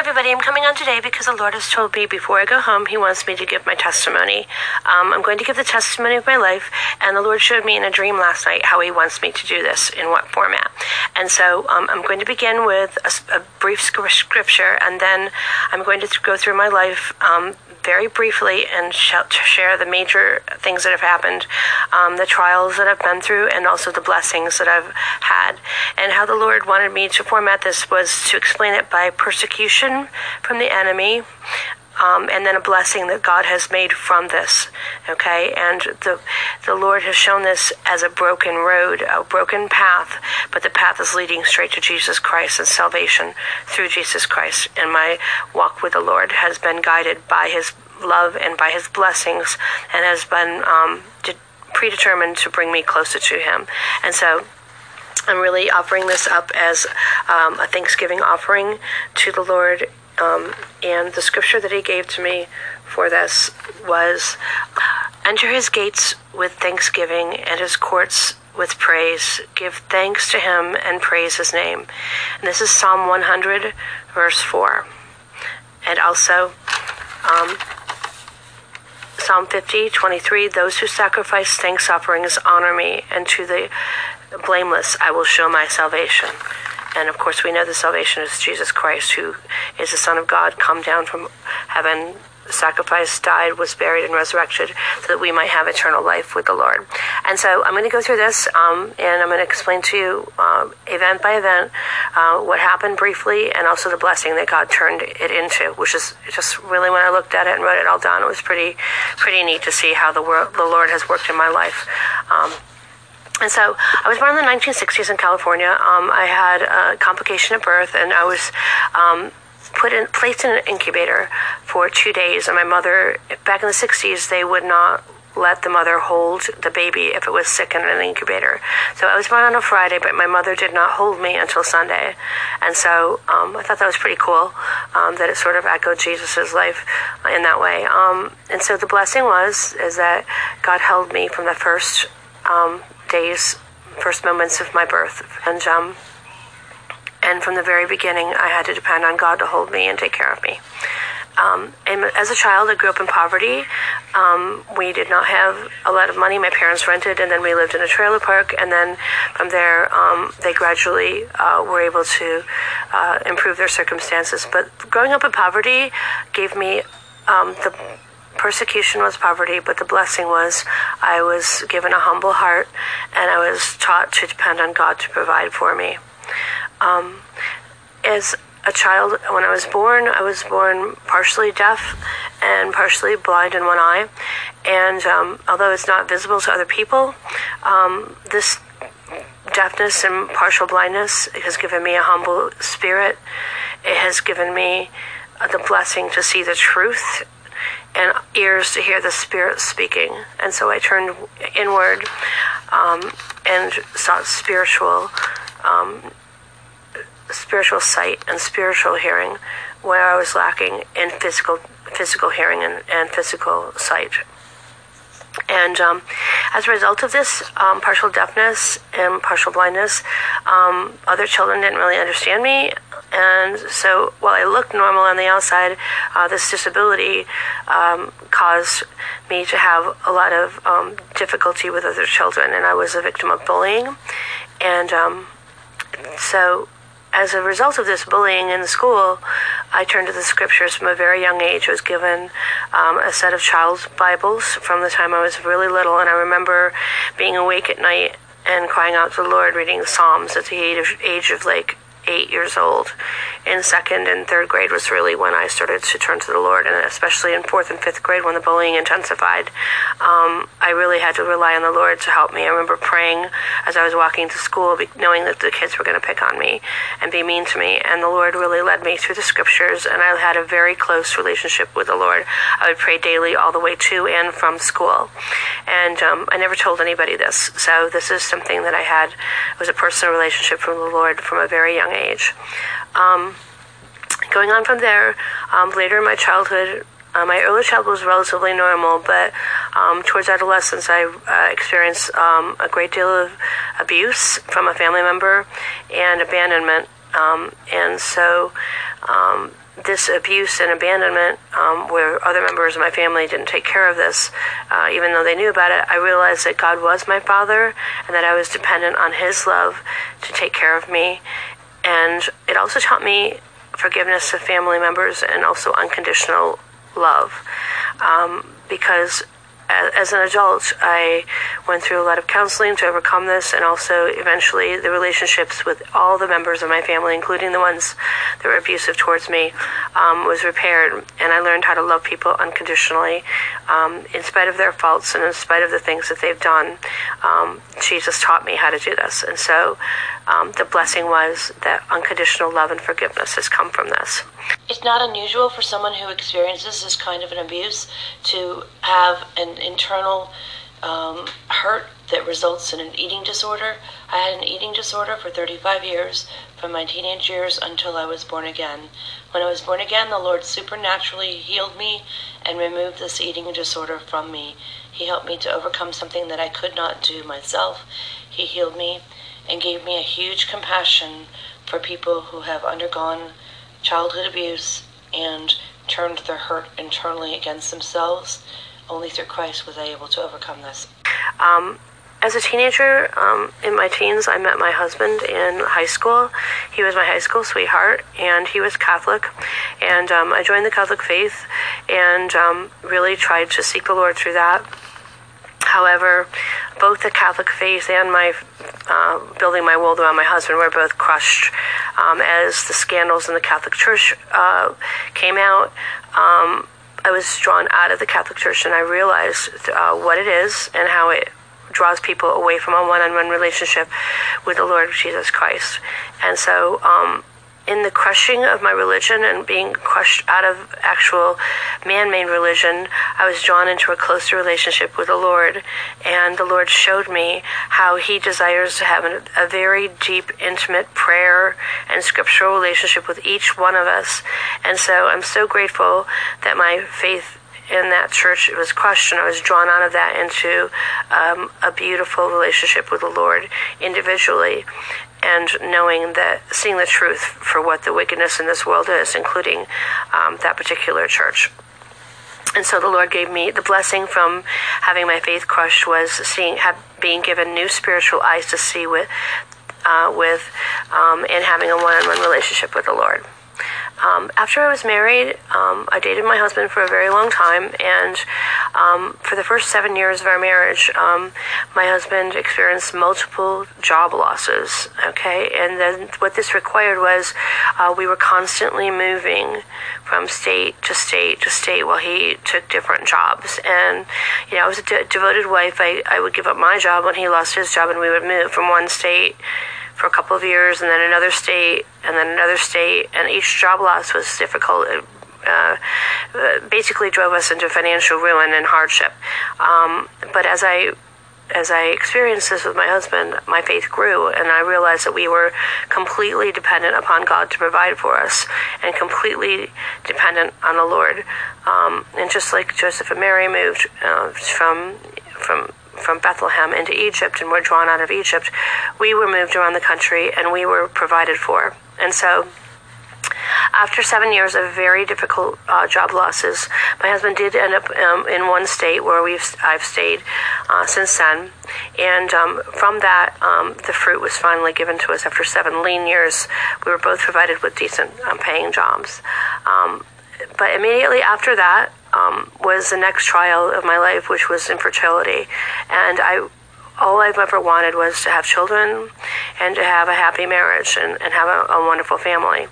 everybody. I'm coming on today because the Lord has told me before I go home, He wants me to give my testimony. Um, I'm going to give the testimony of my life, and the Lord showed me in a dream last night how He wants me to do this, in what format. And so um, I'm going to begin with a, a, brief scripture, and then I'm going to go through my life um, very briefly and share the major things that have happened, um, the trials that I've been through, and also the blessings that I've had. And how the Lord wanted me to format this was to explain it by persecution from the enemy, um, and then a blessing that God has made from this. Okay, and the the Lord has shown this as a broken road, a broken path, but the path is leading straight to Jesus Christ and salvation through Jesus Christ. And my walk with the Lord has been guided by His love and by His blessings, and has been um, de- predetermined to bring me closer to Him. And so. I'm really offering this up as um, a Thanksgiving offering to the Lord um, and the scripture that he gave to me for this was Enter his gates with thanksgiving and his courts with praise. Give thanks to him and praise his name. And this is Psalm 100, verse 4. And also, um, Psalm 50, 23 Those who sacrifice thanks offerings honor me, and to the blameless I will show my salvation. And of course, we know the salvation is Jesus Christ, who is the Son of God, come down from heaven, sacrificed, died, was buried, and resurrected, so that we might have eternal life with the Lord. And so I'm going to go through this, um, and I'm going to explain to you uh, event by event uh, what happened briefly, and also the blessing that God turned it into, which is just really when I looked at it and wrote it all down, it was pretty, pretty neat to see how the, world, the Lord has worked in my life. Um, and so I was born in the 1960s in California. Um, I had a complication at birth, and I was um, put in placed in an incubator for two days. And my mother, back in the 60s, they would not let the mother hold the baby if it was sick in an incubator. So I was born on a Friday, but my mother did not hold me until Sunday. And so um, I thought that was pretty cool um, that it sort of echoed Jesus's life in that way. Um, and so the blessing was is that God held me from the first um, days, first moments of my birth. And, um, and from the very beginning, I had to depend on God to hold me and take care of me. Um, and as a child, I grew up in poverty. Um, we did not have a lot of money. My parents rented, and then we lived in a trailer park. And then from there, um, they gradually uh, were able to uh, improve their circumstances. But growing up in poverty gave me um, the persecution was poverty, but the blessing was I was given a humble heart and I was taught to depend on God to provide for me. Um, as a child, when I was born, I was born partially deaf and partially blind in one eye. And um, although it's not visible to other people, um, this deafness and partial blindness has given me a humble spirit. It has given me the blessing to see the truth and ears to hear the Spirit speaking. And so I turned inward um, and sought spiritual, um, spiritual sight and spiritual hearing, where I was lacking in physical, physical hearing and, and physical sight. And um, as a result of this um, partial deafness and partial blindness, um, other children didn't really understand me. And so while I looked normal on the outside, uh, this disability um, caused me to have a lot of um, difficulty with other children, and I was a victim of bullying. And um, so as a result of this bullying in school, I turned to the scriptures from a very young age. I was given um, a set of child's Bibles from the time I was really little, and I remember being awake at night and crying out to the Lord, reading the Psalms at the age of, age of like eight years old. In second and third grade was really when I started to turn to the Lord, and especially in fourth and fifth grade when the bullying intensified, um, I really had to rely on the Lord to help me. I remember praying as I was walking to school, knowing that the kids were going to pick on me and be mean to me, and the Lord really led me through the scriptures, and I had a very close relationship with the Lord. I would pray daily all the way to and from school, and um, I never told anybody this. So this is something that I had it was a personal relationship from the Lord from a very young age. Um, going on from there, um, later in my childhood, uh, my early childhood was relatively normal, but um, towards adolescence, I uh, experienced um, a great deal of abuse from a family member and abandonment. Um, and so um, this abuse and abandonment, um, where other members of my family didn't take care of this, uh, even though they knew about it, I realized that God was my father and that I was dependent on His love to take care of me. And it also taught me forgiveness of family members and also unconditional love. Um, because as an adult, I went through a lot of counseling to overcome this, and also eventually the relationships with all the members of my family, including the ones that were abusive towards me, um, was repaired. And I learned how to love people unconditionally, um, in spite of their faults and in spite of the things that they've done. Um, Jesus taught me how to do this. And so um, the blessing was that unconditional love and forgiveness has come from this. It's not unusual for someone who experiences this kind of an abuse to have an internal um, hurt that results in an eating disorder. I had an eating disorder for 35 years, from my teenage years until I was born again. When I was born again, the Lord supernaturally healed me and removed this eating disorder from me. He helped me to overcome something that I could not do myself. He healed me and gave me a huge compassion for people who have undergone childhood abuse and turned their hurt internally against themselves. Only through Christ was I able to overcome this. Um, as a teenager, um, in my teens, I met my husband in high school. He was my high school sweetheart, and he was Catholic. And um, I joined the Catholic faith and um, really tried to seek the Lord through that. However, both the Catholic faith and my uh, building my world around my husband were both crushed um, as the scandals in the Catholic Church uh, came out. Um, I was drawn out of the Catholic Church, and I realized uh, what it is and how it draws people away from a one-on-one relationship with the Lord Jesus Christ. And so, um, in the crushing of my religion and being crushed out of actual man-made religion, I was drawn into a closer relationship with the Lord, and the Lord showed me how He desires to have a, very deep, intimate prayer and scriptural relationship with each one of us. And so, I'm so grateful that my faith in that church was crushed, and I was drawn out of that into um, a beautiful relationship with the Lord individually, and knowing that seeing the truth for what the wickedness in this world is, including um, that particular church. And so the Lord gave me the blessing from having my faith crushed was seeing, have, being given new spiritual eyes to see with, uh, with, um, and having a one-on-one relationship with the Lord. Um, after I was married, um, I dated my husband for a very long time, and um, for the first seven years of our marriage, um, my husband experienced multiple job losses. Okay, and then what this required was uh, we were constantly moving from state to state to state while he took different jobs. And you know, I was a de- devoted wife. I, I would give up my job when he lost his job, and we would move from one state for a couple of years, and then another state, and then another state, and each job loss was difficult. It, uh, basically drove us into financial ruin and hardship. Um, but as I as I experienced this with my husband, my faith grew, and I realized that we were completely dependent upon God to provide for us, and completely dependent on the Lord. Um, and just like Joseph and Mary moved uh, from from from Bethlehem into Egypt and were drawn out of Egypt, we were moved around the country and we were provided for. And so, after seven years of very difficult uh, job losses, my husband did end up um, in one state where we've I've stayed uh, since then, and um, from that, um, the fruit was finally given to us after seven lean years. We were both provided with decent um, paying jobs, um, but immediately after that, um, was the next trial of my life, which was infertility. And I, all I've ever wanted was to have children and to have a happy marriage and, and have a, a wonderful family.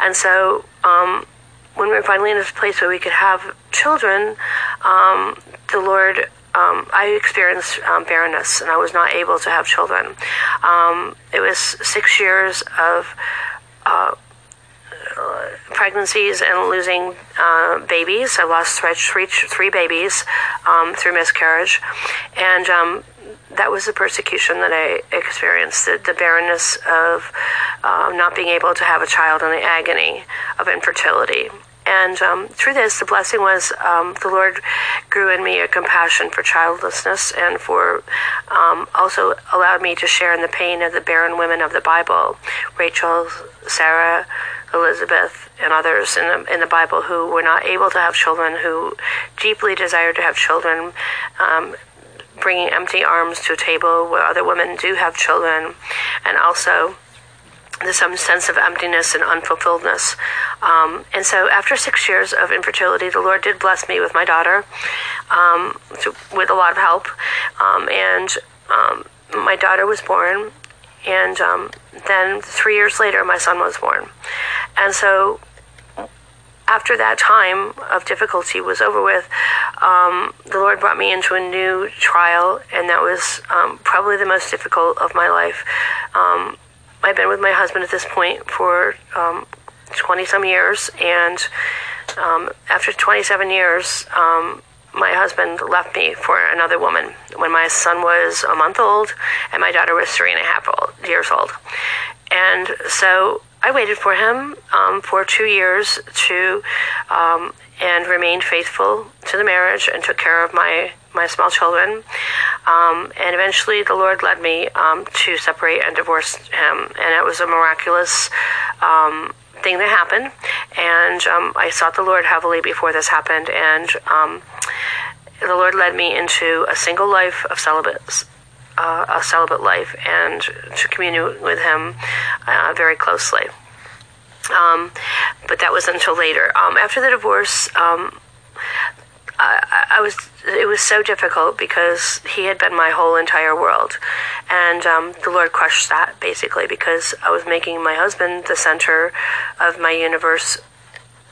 And so, um, when we were finally in this place where we could have children, um, the Lord, um, I experienced um, barrenness and I was not able to have children. Um, it was six years of uh, pregnancies and losing uh, babies. I lost three, three babies um, through miscarriage. And um, that was the persecution that I experienced the, the barrenness of uh, not being able to have a child and the agony of infertility. And um, through this, the blessing was um, the Lord grew in me a compassion for childlessness and for um, also allowed me to share in the pain of the barren women of the Bible Rachel, Sarah, Elizabeth, and others in the, in the Bible who were not able to have children, who deeply desired to have children, um, bringing empty arms to a table where other women do have children, and also there's some sense of emptiness and unfulfilledness. Um, and so, after six years of infertility, the Lord did bless me with my daughter, um, to, with a lot of help. Um, and um, my daughter was born, and um, then three years later, my son was born. And so, after that time of difficulty was over with, um, the Lord brought me into a new trial, and that was um, probably the most difficult of my life. Um, I've been with my husband at this point for 20 some years, and um, after 27 years, um, my husband left me for another woman when my son was a month old and my daughter was three and a half old, years old. And so I waited for him um, for two years to um, and remained faithful to the marriage and took care of my my small children. Um, and eventually, the Lord led me um, to separate and divorce him, and it was a miraculous um, thing that happened. And um, I sought the Lord heavily before this happened, and the Lord led me into a single life of celibate. Uh, a celibate life and to commune with Him uh, very closely. Um, but that was until later. Um, after the divorce, um, I, I, was it was so difficult because he had been my whole entire world, and um, the Lord crushed that basically because I was making my husband the center of my universe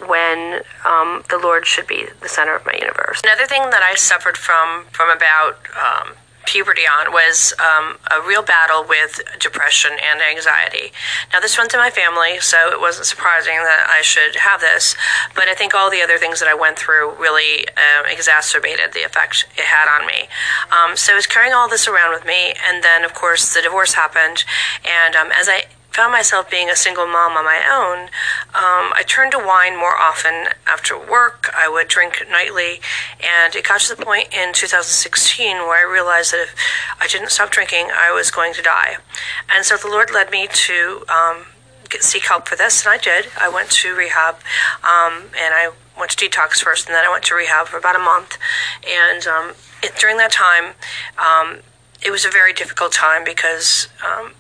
when um, the Lord should be the center of my universe. Another thing that I suffered from from about um, puberty on was um, a real battle with depression and anxiety. Now, this runs in my family, so it wasn't surprising that I should have this, but I think all the other things that I went through really uh, exacerbated the effect it had on me. Um, so I was carrying all this around with me, and then, of course, the divorce happened, and um, as I found myself being a single mom on my own, um, I turned to wine more often after work. I would drink nightly, and it got to the point in 2016 where I realized that if I didn't stop drinking, I was going to die. And so the Lord led me to um, get, seek help for this, and I did. I went to rehab, um, and I went to detox first, and then I went to rehab for about a month. And um, it, during that time, um, it was a very difficult time because um,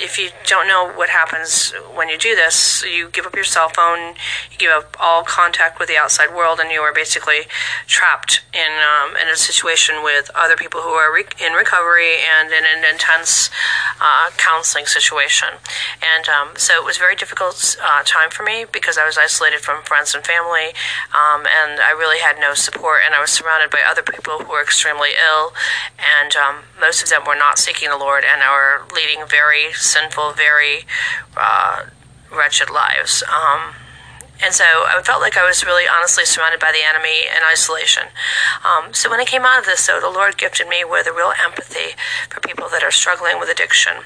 if you don't know what happens when you do this, you give up your cell phone, you give up all contact with the outside world, and you are basically trapped in um, in a situation with other people who are re- in recovery and in an intense uh, counseling situation. And um, so it was a very difficult uh, time for me because I was isolated from friends and family, um, and I really had no support, and I was surrounded by other people who were extremely ill, and um, most of them were not seeking the Lord and are leading very sinful, very uh, wretched lives. Um, and so I felt like I was really honestly surrounded by the enemy and isolation. Um, so when I came out of this, though, the Lord gifted me with a real empathy for people that are struggling with addiction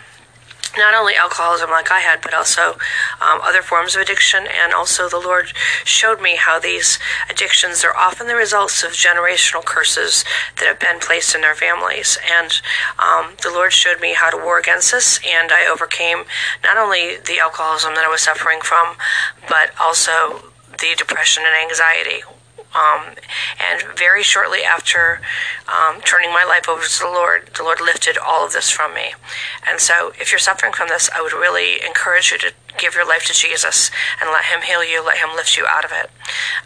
not only alcoholism like I had, but also um, other forms of addiction. And also, the Lord showed me how these addictions are often the results of generational curses that have been placed in their families. And um, the Lord showed me how to war against this, and I overcame not only the alcoholism that I was suffering from, but also the depression and anxiety um, and very shortly after um, turning my life over to the Lord, the Lord lifted all of this from me. And so, if you're suffering from this, I would really encourage you to give your life to Jesus and let Him heal you, let Him lift you out of it.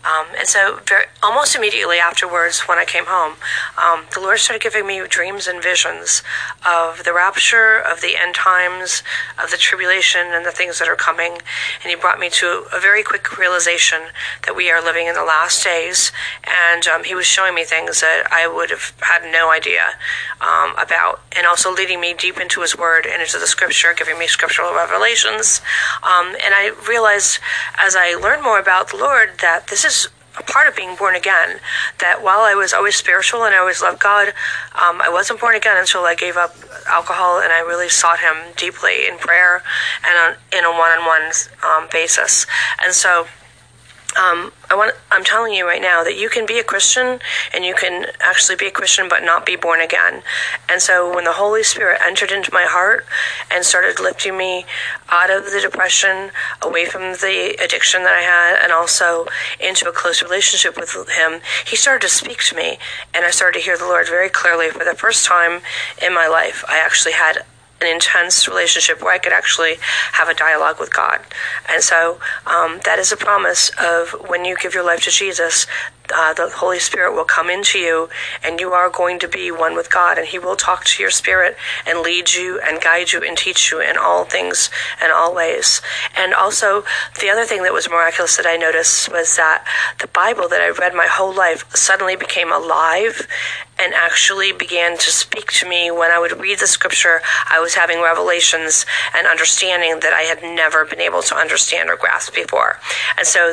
Um, and so, very, almost immediately afterwards, when I came home, um, the Lord started giving me dreams and visions of the rapture, of the end times, of the tribulation, and the things that are coming. And He brought me to a very quick realization that we are living in the last days. And um, He was showing me things that I would have had no idea um, about, and also leading me deep into His Word and into the Scripture, giving me scriptural revelations. Um, and I realized as I learned more about the Lord that this is a part of being born again. That while I was always spiritual and I always loved God, um, I wasn't born again until I gave up alcohol and I really sought Him deeply in prayer and on, in a one-on-one um, basis. And so um, I want I'm telling you right now that you can be a Christian and you can actually be a Christian but not be born again. And so when the Holy Spirit entered into my heart and started lifting me out of the depression, away from the addiction that I had, and also into a close relationship with Him, He started to speak to me, and I started to hear the Lord very clearly for the first time in my life. I actually had an intense relationship where I could actually have a dialogue with God. And so um, that is a promise of when you give your life to Jesus, uh, the Holy Spirit will come into you and you are going to be one with God and He will talk to your spirit and lead you and guide you and teach you in all things and all ways. And also, the other thing that was miraculous that I noticed was that the Bible that I read my whole life suddenly became alive and actually began to speak to me when I would read the scripture. I was having revelations and understanding that I had never been able to understand or grasp before. And so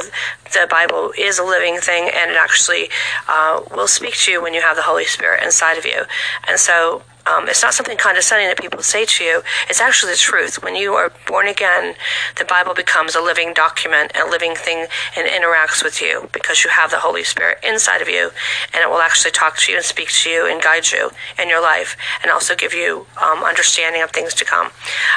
the Bible is a living thing and it actually uh, will speak to you when you have the Holy Spirit inside of you. And so um, it's not something condescending that people say to you. It's actually the truth. When you are born again, the Bible becomes a living document, a living thing, and interacts with you because you have the Holy Spirit inside of you, and it will actually talk to you and speak to you and guide you in your life, and also give you um, understanding of things to come.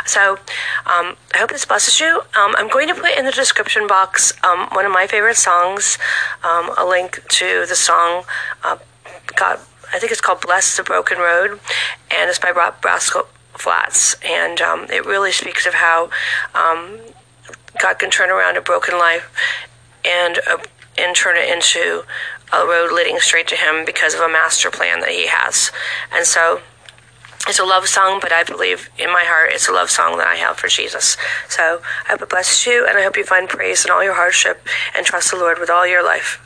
So um, I hope this blesses you. Um, I'm going to put in the description box um, one of my favorite songs, um, a link to the song. Uh, God I think it's called Bless the Broken Road, and it's by Rascal Flatts. And um, it really speaks of how um, God can turn around a broken life and, uh, and turn it into a road leading straight to Him because of a master plan that He has. And so it's a love song, but I believe in my heart it's a love song that I have for Jesus. So I hope it blesses you, and I hope you find praise in all your hardship and trust the Lord with all your life.